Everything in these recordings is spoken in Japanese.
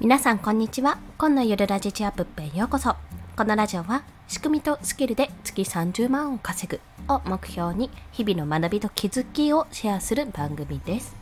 皆さんこんにちは。今の夜ラジチアップへようこそ。このラジオは仕組みとスキルで月30万を稼ぐを目標に日々の学びと気づきをシェアする番組です。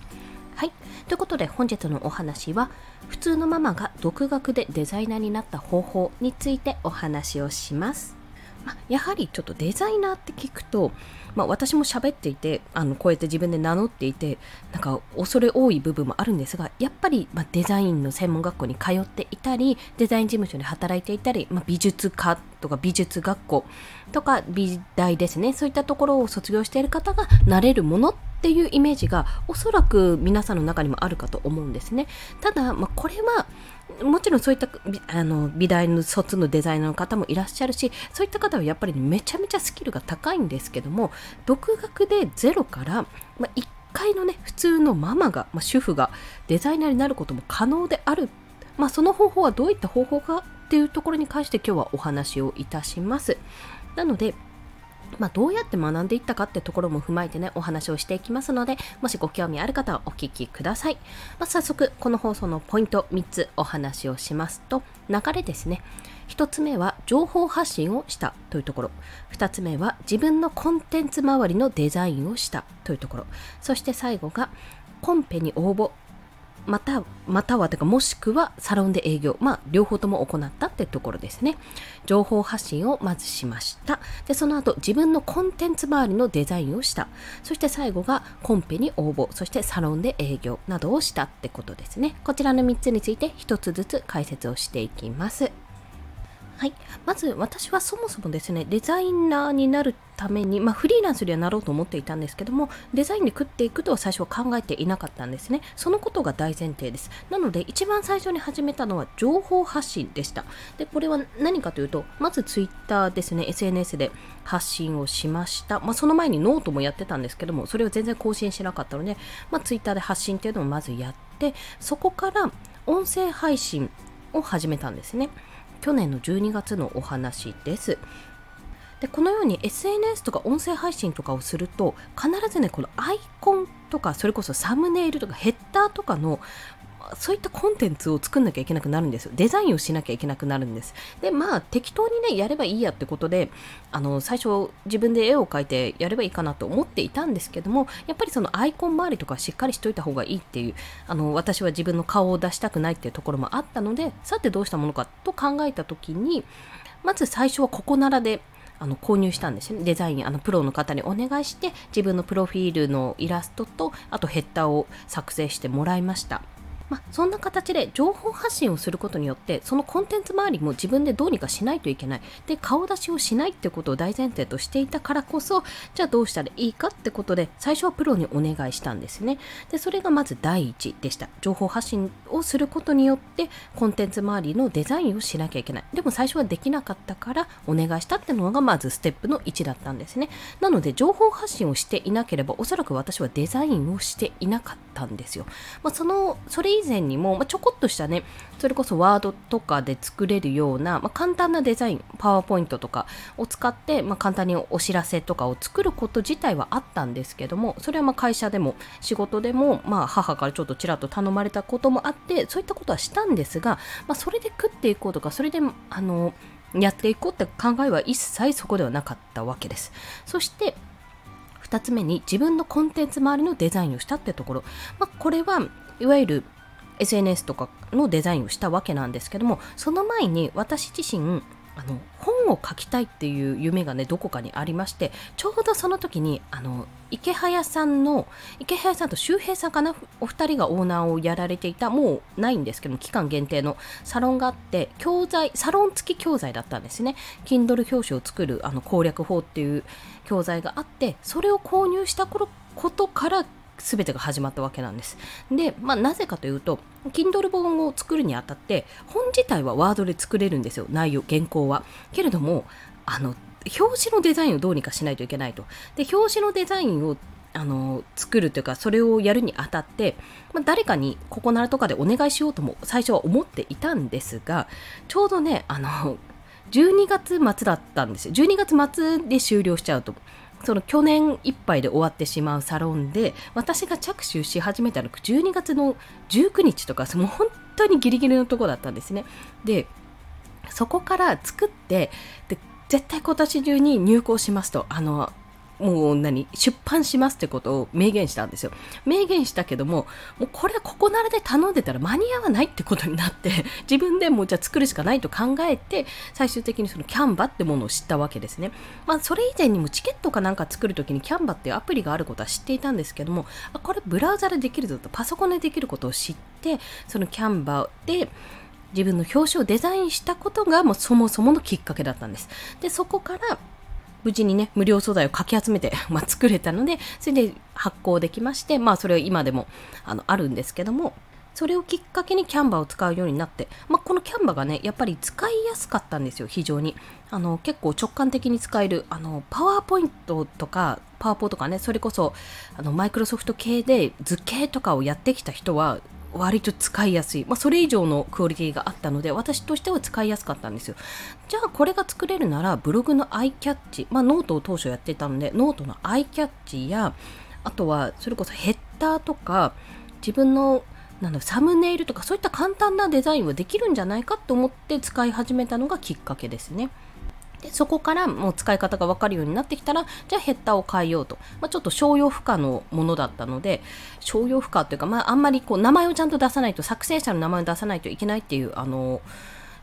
はい。ということで本日のお話は普通のママが独学でデザイナーになった方法についてお話をします。まやはりちょっとデザイナーって聞くと、まあ、私も喋っていてあのこうやって自分で名乗っていてなんか恐れ多い部分もあるんですがやっぱり、まデザインの専門学校に通っていたりデザイン事務所で働いていたり、まあ、美術家とか美術学校とか美大ですねそういったところを卒業している方がなれるものっていうイメージがおそらく皆さんの中にもあるかと思うんですね。ただ、ま、これはもちろんそういったあの美大の卒のデザイナーの方もいらっしゃるしそういった方はやっぱりめちゃめちゃスキルが高いんですけども独学でゼロから、まあ、1回のね普通のママが、まあ、主婦がデザイナーになることも可能である、まあ、その方法はどういった方法かっていうところに関して今日はお話をいたします。なのでまあ、どうやって学んでいったかってところも踏まえてね、お話をしていきますので、もしご興味ある方はお聞きください。まあ、早速、この放送のポイント3つお話をしますと、流れですね。1つ目は情報発信をしたというところ。2つ目は自分のコンテンツ周りのデザインをしたというところ。そして最後がコンペに応募またまたはというかもしくはサロンで営業。まあ両方とも行ったってところですね。情報発信をまずしました。でその後自分のコンテンツ周りのデザインをした。そして最後がコンペに応募。そしてサロンで営業などをしたってことですね。こちらの3つについて1つずつ解説をしていきます。はい。まず私はそもそもですね、デザイナーになるために、まあ、フリーランスにはなろうと思っていたんですけども、デザインで食っていくとは最初は考えていなかったんですね。そのことが大前提です。なので、一番最初に始めたのは情報発信でした。で、これは何かというと、まず Twitter ですね、SNS で発信をしました。まあ、その前にノートもやってたんですけども、それを全然更新しなかったので、まあ、Twitter で発信っていうのをまずやって、そこから音声配信を始めたんですね。去年の12月のお話です。でこのように SNS とか音声配信とかをすると必ずねこのアイコンとかそれこそサムネイルとかヘッダーとかのそういったコンテンツを作んなきゃいけなくなるんですよ。デザインをしなきゃいけなくなるんです。で、まあ、適当にね、やればいいやってことで、あの、最初、自分で絵を描いてやればいいかなと思っていたんですけども、やっぱりそのアイコン周りとかしっかりしといた方がいいっていう、あの、私は自分の顔を出したくないっていうところもあったので、さてどうしたものかと考えた時に、まず最初はここならで、あの購入したんですよね。デザイン、あのプロの方にお願いして、自分のプロフィールのイラストと、あとヘッダーを作成してもらいました。まあ、そんな形で情報発信をすることによってそのコンテンツ周りも自分でどうにかしないといけない。で顔出しをしないってことを大前提としていたからこそじゃあどうしたらいいかってことで最初はプロにお願いしたんですね。でそれがまず第一でした。情報発信をすることによってコンテンツ周りのデザインをしなきゃいけない。でも最初はできなかったからお願いしたってのがまずステップの1だったんですね。なので情報発信をしていなければおそらく私はデザインをしていなかったんですよ、まあ、そのそれ以前にも、まあ、ちょこっとしたねそれこそワードとかで作れるような、まあ、簡単なデザインパワーポイントとかを使って、まあ、簡単にお知らせとかを作ること自体はあったんですけどもそれはま会社でも仕事でも、まあ、母からちょっとちらっと頼まれたこともあってそういったことはしたんですが、まそれで食っていこうとかそれであのやっていこうって考えは一切そこではなかったわけです。そして2つ目に自分のコンテンツ周りのデザインをしたってところ、まあ、これはいわゆる SNS とかのデザインをしたわけなんですけどもその前に私自身あの本を書きたいっていう夢がねどこかにありましてちょうどその時にあの池早さんの池早さんと周平さんかなお二人がオーナーをやられていたもうないんですけども期間限定のサロンがあって教材サロン付き教材だったんですね。Kindle 表紙を作るあの攻略法っていう教材があってそれを購入したことから全てが始まったわけなんです。で、まあ、なぜかというと、Kindle 本を作るにあたって、本自体はワードで作れるんですよ、内容、原稿は。けれども、あの、表紙のデザインをどうにかしないといけないと。で、表紙のデザインをあの作るというかそれをやるにあたって、まあ、誰かにここならとかでお願いしようとも最初は思っていたんですがちょうどねあの12月末だったんですよ12月末で終了しちゃうとその去年いっぱいで終わってしまうサロンで私が着手し始めたのが12月の19日とかもう本当にギリギリのとこだったんですね。でそこから作ってで絶対今年中に入校しますと。あのもう何出版しますってことを明言したんですよ。明言したけども、もうこれここならで頼んでたら間に合わないってことになって、自分でもうじゃあ作るしかないと考えて、最終的にそのキャンバってものを知ったわけですね。まあそれ以前にもチケットかなんか作るときにキャンバっていうアプリがあることは知っていたんですけども、あこれブラウザでできるぞと、パソコンでできることを知って、そのキャンバで、自分の表紙をデザインしたことがもうそもそものきっかけだったんです。で、そこから無事にね、無料素材をかき集めて、ま、作れたので、それで発行できまして、まあ、それは今でもあのあるんですけども、それをきっかけにキャンバーを使うようになって、まあ、このキャンバーがね、やっぱり使いやすかったんですよ、非常に。あの結構直感的に使える、あのパワーポイントとか、パワポとかね、それこそ、あのマイクロソフト系で図形とかをやってきた人は、割と使いやすい、まあ、それ以上のクオリティがあったので私としては使いやすかったんですよじゃあこれが作れるならブログのアイキャッチ、まあ、ノートを当初やってたのでノートのアイキャッチやあとはそれこそヘッダーとか自分のなんだサムネイルとかそういった簡単なデザインはできるんじゃないかと思って使い始めたのがきっかけですね。でそこからもう使い方が分かるようになってきたらじゃあヘッダーを変えようと、まあ、ちょっと商用不可のものだったので商用不可というか、まあ、あんまりこう名前をちゃんと出さないと作成者の名前を出さないといけないっていうあの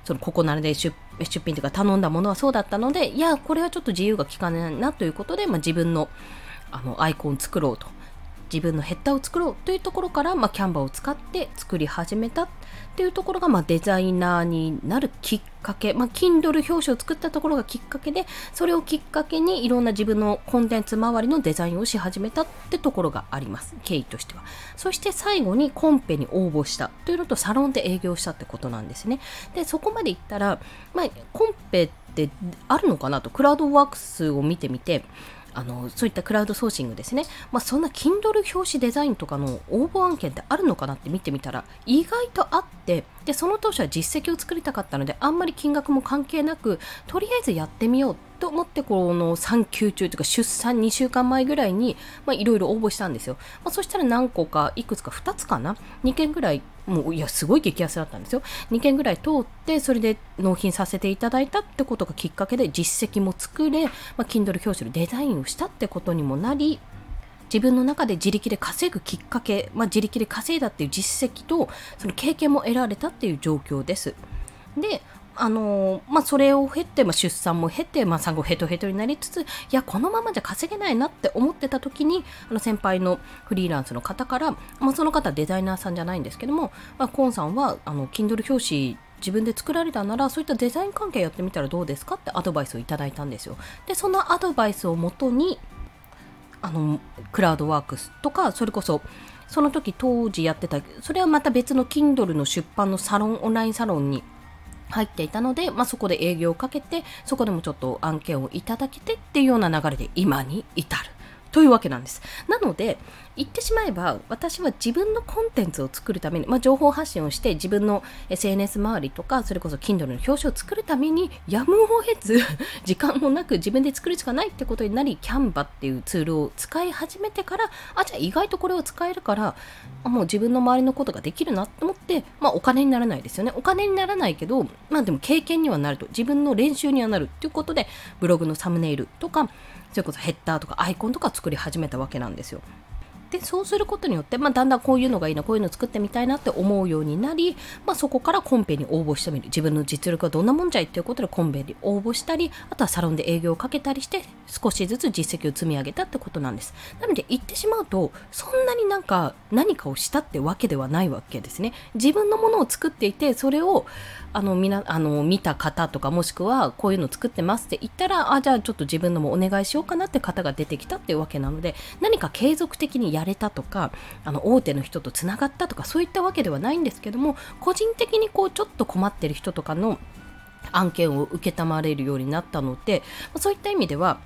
そのここならで出出品というか頼んだものはそうだったのでいやこれはちょっと自由が利かないなということで、まあ、自分のあのアイコン作ろうと。自分のヘッダーを作ろうというところから、まあ、キャンバーを使って作り始めたっていうところが、まあ、デザイナーになるきっかけ、まあ、Kindle 表紙を作ったところがきっかけでそれをきっかけにいろんな自分のコンテンツ周りのデザインをし始めたってところがあります。経緯としては。そして最後にコンペに応募したというのとサロンで営業したってことなんですね。でそこまでいったら、まあ、コンペってあるのかなとクラウドワークスを見てみてあのそういったクラウドソーシングですね、まあ、そんな Kindle 表紙デザインとかの応募案件ってあるのかなって見てみたら意外とあってでその当初は実績を作りたかったのであんまり金額も関係なくとりあえずやってみようと思ってこの産休中というか出産2週間前ぐらいにいろいろ応募したんですよ、まあ、そしたら何個かいくつか2つかな？2件ぐらいもういやすごい激安だったんですよ2件ぐらい通ってそれで納品させていただいたってことがきっかけで実績も作れ、まあ、Kindle 表紙のデザインをしたってことにもなり自分の中で自力で稼ぐきっかけ、まあ、自力で稼いだっていう実績とその経験も得られたっていう状況です。であのまあ、それを経て、まあ、出産も経て、まあ、産後ヘトヘトになりつついやこのままじゃ稼げないなって思ってた時にあの先輩のフリーランスの方から、まあ、その方デザイナーさんじゃないんですけども、まあ、コーンさんはあの Kindle 表紙自分で作られたならそういったデザイン関係やってみたらどうですか？ってアドバイスをいただいたんですよ。でそのアドバイスをもとにあのクラウドワークスとかそれこそその時当時やってたそれはまた別の Kindle の出版のサロンオンラインサロンに入っていたので、まあ、そこで営業をかけてそこでもちょっと案件をいただけてっていうような流れで今に至るというわけなんです。なので、言ってしまえば、私は自分のコンテンツを作るために、まあ、情報発信をして、自分の SNS 周りとか、それこそ Kindle の表紙を作るために、やむを得ず、時間もなく自分で作るしかないってことになり、Canva っていうツールを使い始めてから、あ、じゃあ意外とこれを使えるから、もう自分の周りのことができるなと思って、まあ、お金にならないですよね。お金にならないけど、まあでも経験にはなると、自分の練習にはなるっていうことで、ブログのサムネイルとか、それこそヘッダーとかアイコンとか作り始めたわけなんですよ。でそうすることによって、まあ、だんだんこういうのがいいなこういうの作ってみたいなって思うようになり、まあ、そこからコンペに応募してみる。自分の実力はどんなもんじゃいっていうことでコンペに応募したりあとはサロンで営業をかけたりして少しずつ実績を積み上げたってことなんです。なので言ってしまうとそんなになんか何かをしたってわけではないわけですね。自分のものを作っていてそれをあのみなあの見た方とかもしくはこういうの作ってますって言ったらあじゃあちょっと自分のもお願いしようかなって方が出てきたっていうわけなので何か継続的にやれたとかあの大手の人とつながったとかそういったわけではないんですけども個人的にこうちょっと困ってる人とかの案件を受けたまれるようになったのでそういった意味では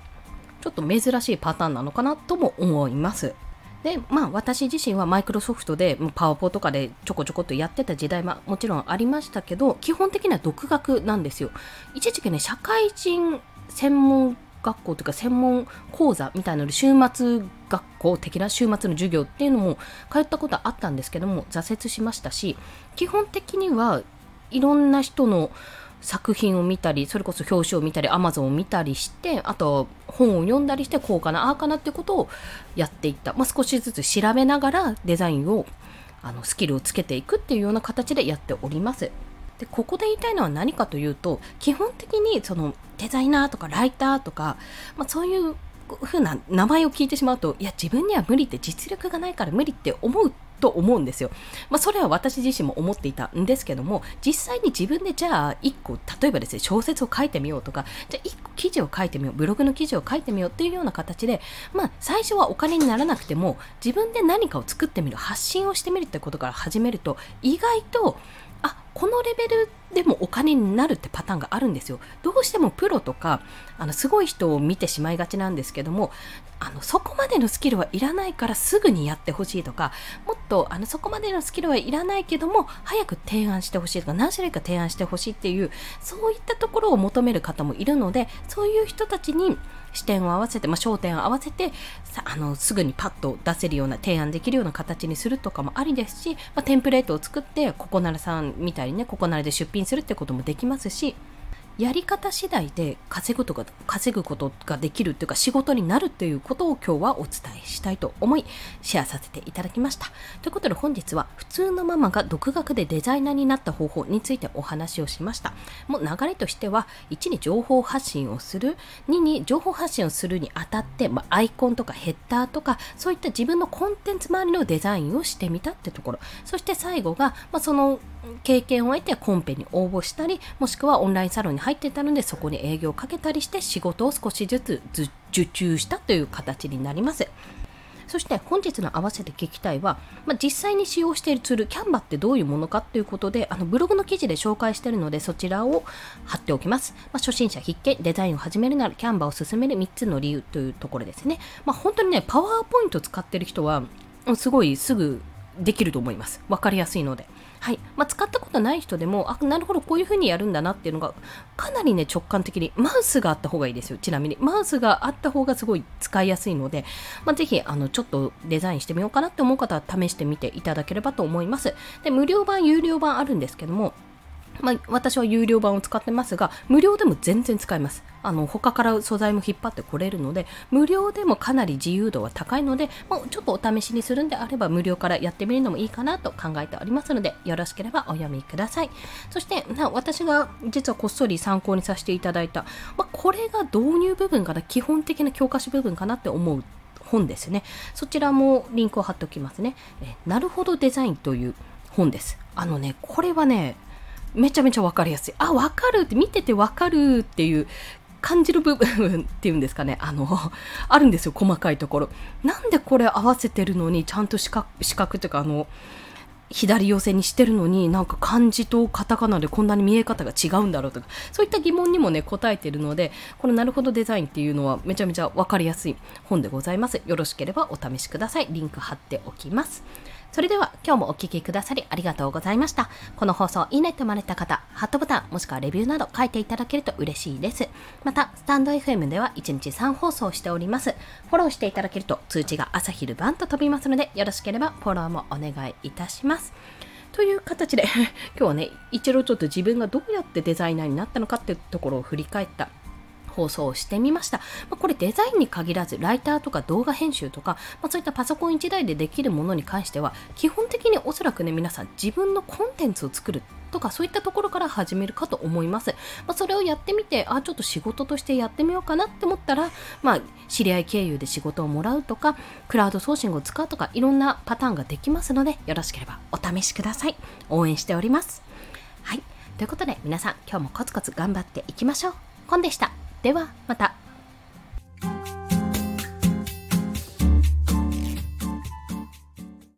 ちょっと珍しいパターンなのかなとも思います。で、まあ私自身はマイクロソフトでパワポとかでちょこちょこっとやってた時代ももちろんありましたけど、基本的には独学なんですよ。一時期ね、社会人専門学校というか専門講座みたいなので週末学校的な週末の授業っていうのも通ったことはあったんですけども挫折しましたし基本的にはいろんな人の作品を見たりそれこそ表紙を見たり Amazon を見たりしてあと本を読んだりしてこうかなああかなってことをやっていった、まあ、少しずつ調べながらデザインをあのスキルをつけていくっていうような形でやっております。でここで言いたいのは何かというと基本的にそのデザイナーとかライターとか、まあ、そういう風な名前を聞いてしまうといや自分には無理って実力がないから無理って思うと思うんですよ。まあ、それは私自身も思っていたんですけども、実際に自分でじゃあ1個、例えばですね、小説を書いてみようとか、じゃあ1個記事を書いてみよう、ブログの記事を書いてみようっていうような形で、まあ、最初はお金にならなくても、自分で何かを作ってみる、発信をしてみるってことから始めると、意外とあこのレベルでもお金になるってパターンがあるんですよ。どうしてもプロとかあのすごい人を見てしまいがちなんですけどもあのそこまでのスキルはいらないからすぐにやってほしいとかもっとあのそこまでのスキルはいらないけども早く提案してほしいとか何種類か提案してほしいっていうそういったところを求める方もいるのでそういう人たちに視点を合わせて、まあ、焦点を合わせてあのすぐにパッと出せるような提案できるような形にするとかもありですし、まあ、テンプレートを作ってココナラさんみたいにねココナラで出品するってこともできますしやり方次第で稼ぐとか稼ぐことができるっていうか仕事になるっていうことを今日はお伝えしたいと思いシェアさせていただきました。ということで本日は普通のママが独学でデザイナーになった方法についてお話をしました。もう流れとしては1に情報発信をする2に情報発信をするにあたって、まあ、アイコンとかヘッダーとかそういった自分のコンテンツ周りのデザインをしてみたってところ。そして最後が、まあ、その経験を得てコンペに応募したりもしくはオンラインサロンに入ってたのでそこに営業をかけたりして仕事を少しずつ受注したという形になります。そして本日の合わせて聞きたいは、まあ、実際に使用しているツール、キャンバってどういうものかということで、あのブログの記事で紹介しているので、そちらを貼っておきます。まあ、初心者必見、デザインを始めるならキャンバを進める3つの理由というところですね。まあ、本当にね、パワーポイント使ってる人は、すごいすぐできると思います。わかりやすいので。はい。まあ、使ったことない人でもあなるほどこういう風にやるんだなっていうのがかなりね直感的にマウスがあった方がいいですよ。ちなみに。マウスがあった方がすごい使いやすいので、まあ、ぜひあのちょっとデザインしてみようかなって思う方は試してみていただければと思います。で無料版有料版あるんですけどもまあ、私は有料版を使ってますが、無料でも全然使えます。あの、他から素材も引っ張ってこれるので、無料でもかなり自由度は高いので、まあ、ちょっとお試しにするんであれば、無料からやってみるのもいいかなと考えておりますので、よろしければお読みください。そして、私が実はこっそり参考にさせていただいた、まあ、これが導入部分から基本的な教科書部分かなって思う本ですね。そちらもリンクを貼っておきますね。えなるほどデザインという本です。あのね、これはね、めちゃめちゃわかりやすい。あ、わかるって、見ててわかるっていう感じる部分っていうんですかね。あの、あるんですよ、細かいところ。なんでこれ合わせてるのに、ちゃんと四角、四角っていうか、あの、左寄せにしてるのになんか漢字とカタカナでこんなに見え方が違うんだろうとかそういった疑問にもね答えてるのでこのなるほどデザインっていうのはめちゃめちゃ分かりやすい本でございますよろしければお試しくださいリンク貼っておきますそれでは今日もお聴きくださりありがとうございました。この放送いいねって思われた方、ハットボタンもしくはレビューなど書いていただけると嬉しいです。また、スタンド FM では1日3放送しております。フォローしていただけると通知が朝昼晩と飛びますので、よろしければフォローもお願いいたします。という形で 今日はね、一度ちょっと自分がどうやってデザイナーになったのかっていうところを振り返った放送をしてみました。まあ、これデザインに限らず、ライターとか動画編集とか、まあ、そういったパソコン1台でできるものに関しては、基本的におそらくね、皆さん自分のコンテンツを作るとかそういったところから始めるかと思います。まあ、それをやってみて、あ、ちょっと仕事としてやってみようかなって思ったら、まあ、知り合い経由で仕事をもらうとか、クラウドソーシングを使うとか、いろんなパターンができますので、よろしければお試しください。応援しております。はい。ということで、皆さん、今日もコツコツ頑張っていきましょう。コンでした。ではまた。